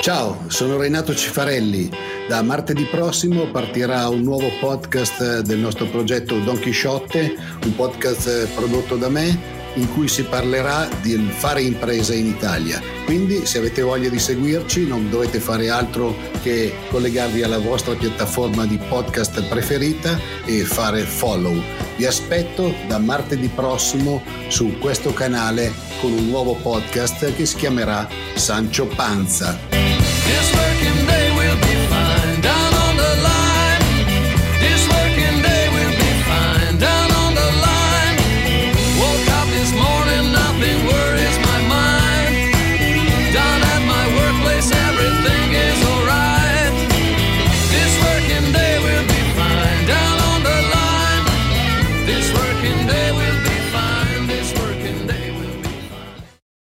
Ciao, sono Renato Cifarelli. Da martedì prossimo partirà un nuovo podcast del nostro progetto Don Chisciotte, un podcast prodotto da me in cui si parlerà di fare impresa in Italia. Quindi se avete voglia di seguirci non dovete fare altro che collegarvi alla vostra piattaforma di podcast preferita e fare follow. Vi aspetto da martedì prossimo su questo canale con un nuovo podcast che si chiamerà Sancio Panza.